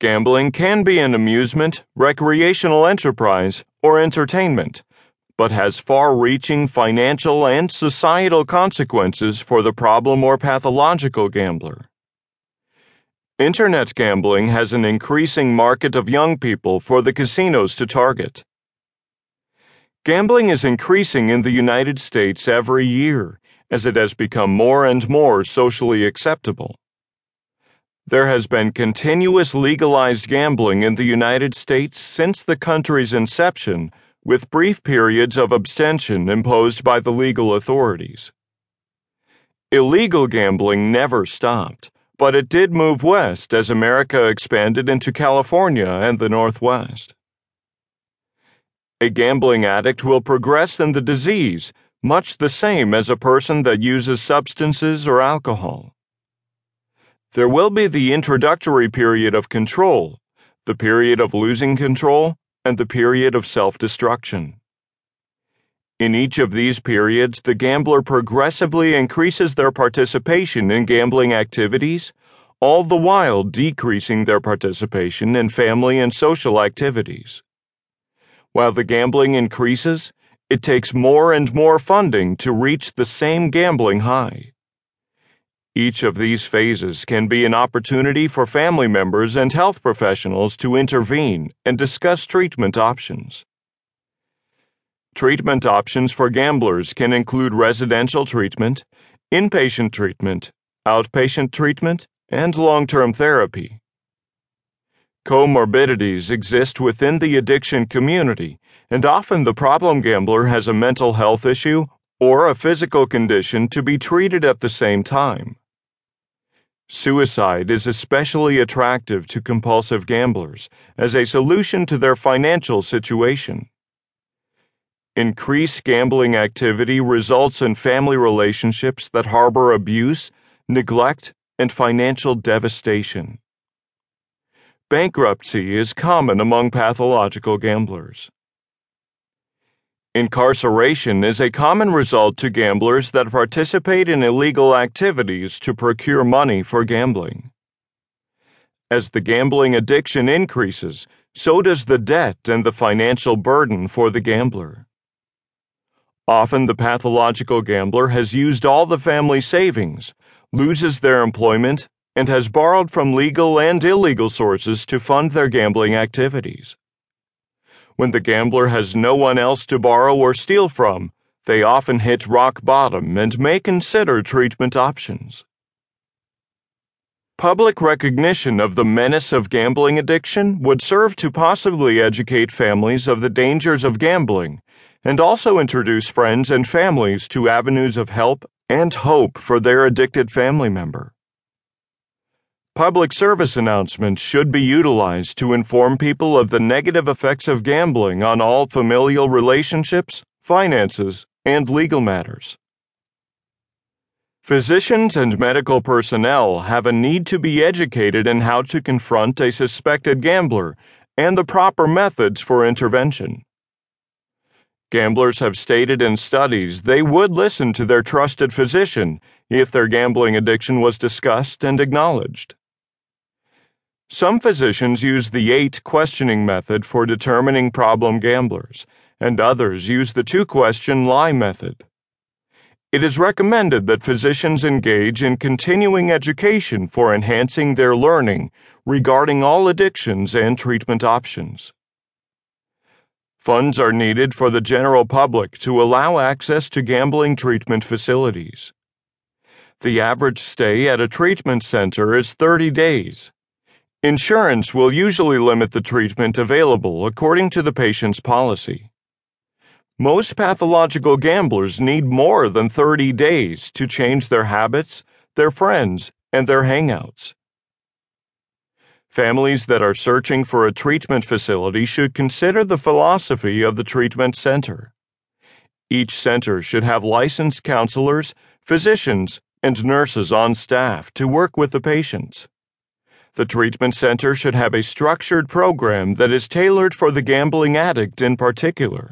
Gambling can be an amusement, recreational enterprise, or entertainment, but has far reaching financial and societal consequences for the problem or pathological gambler. Internet gambling has an increasing market of young people for the casinos to target. Gambling is increasing in the United States every year as it has become more and more socially acceptable. There has been continuous legalized gambling in the United States since the country's inception, with brief periods of abstention imposed by the legal authorities. Illegal gambling never stopped, but it did move west as America expanded into California and the Northwest. A gambling addict will progress in the disease much the same as a person that uses substances or alcohol. There will be the introductory period of control, the period of losing control, and the period of self destruction. In each of these periods, the gambler progressively increases their participation in gambling activities, all the while decreasing their participation in family and social activities. While the gambling increases, it takes more and more funding to reach the same gambling high. Each of these phases can be an opportunity for family members and health professionals to intervene and discuss treatment options. Treatment options for gamblers can include residential treatment, inpatient treatment, outpatient treatment, and long term therapy. Comorbidities exist within the addiction community, and often the problem gambler has a mental health issue or a physical condition to be treated at the same time. Suicide is especially attractive to compulsive gamblers as a solution to their financial situation. Increased gambling activity results in family relationships that harbor abuse, neglect, and financial devastation. Bankruptcy is common among pathological gamblers. Incarceration is a common result to gamblers that participate in illegal activities to procure money for gambling. As the gambling addiction increases, so does the debt and the financial burden for the gambler. Often the pathological gambler has used all the family savings, loses their employment, and has borrowed from legal and illegal sources to fund their gambling activities. When the gambler has no one else to borrow or steal from, they often hit rock bottom and may consider treatment options. Public recognition of the menace of gambling addiction would serve to possibly educate families of the dangers of gambling and also introduce friends and families to avenues of help and hope for their addicted family member. Public service announcements should be utilized to inform people of the negative effects of gambling on all familial relationships, finances, and legal matters. Physicians and medical personnel have a need to be educated in how to confront a suspected gambler and the proper methods for intervention. Gamblers have stated in studies they would listen to their trusted physician if their gambling addiction was discussed and acknowledged. Some physicians use the eight questioning method for determining problem gamblers, and others use the two question lie method. It is recommended that physicians engage in continuing education for enhancing their learning regarding all addictions and treatment options. Funds are needed for the general public to allow access to gambling treatment facilities. The average stay at a treatment center is 30 days Insurance will usually limit the treatment available according to the patient's policy. Most pathological gamblers need more than 30 days to change their habits, their friends, and their hangouts. Families that are searching for a treatment facility should consider the philosophy of the treatment center. Each center should have licensed counselors, physicians, and nurses on staff to work with the patients. The treatment center should have a structured program that is tailored for the gambling addict in particular.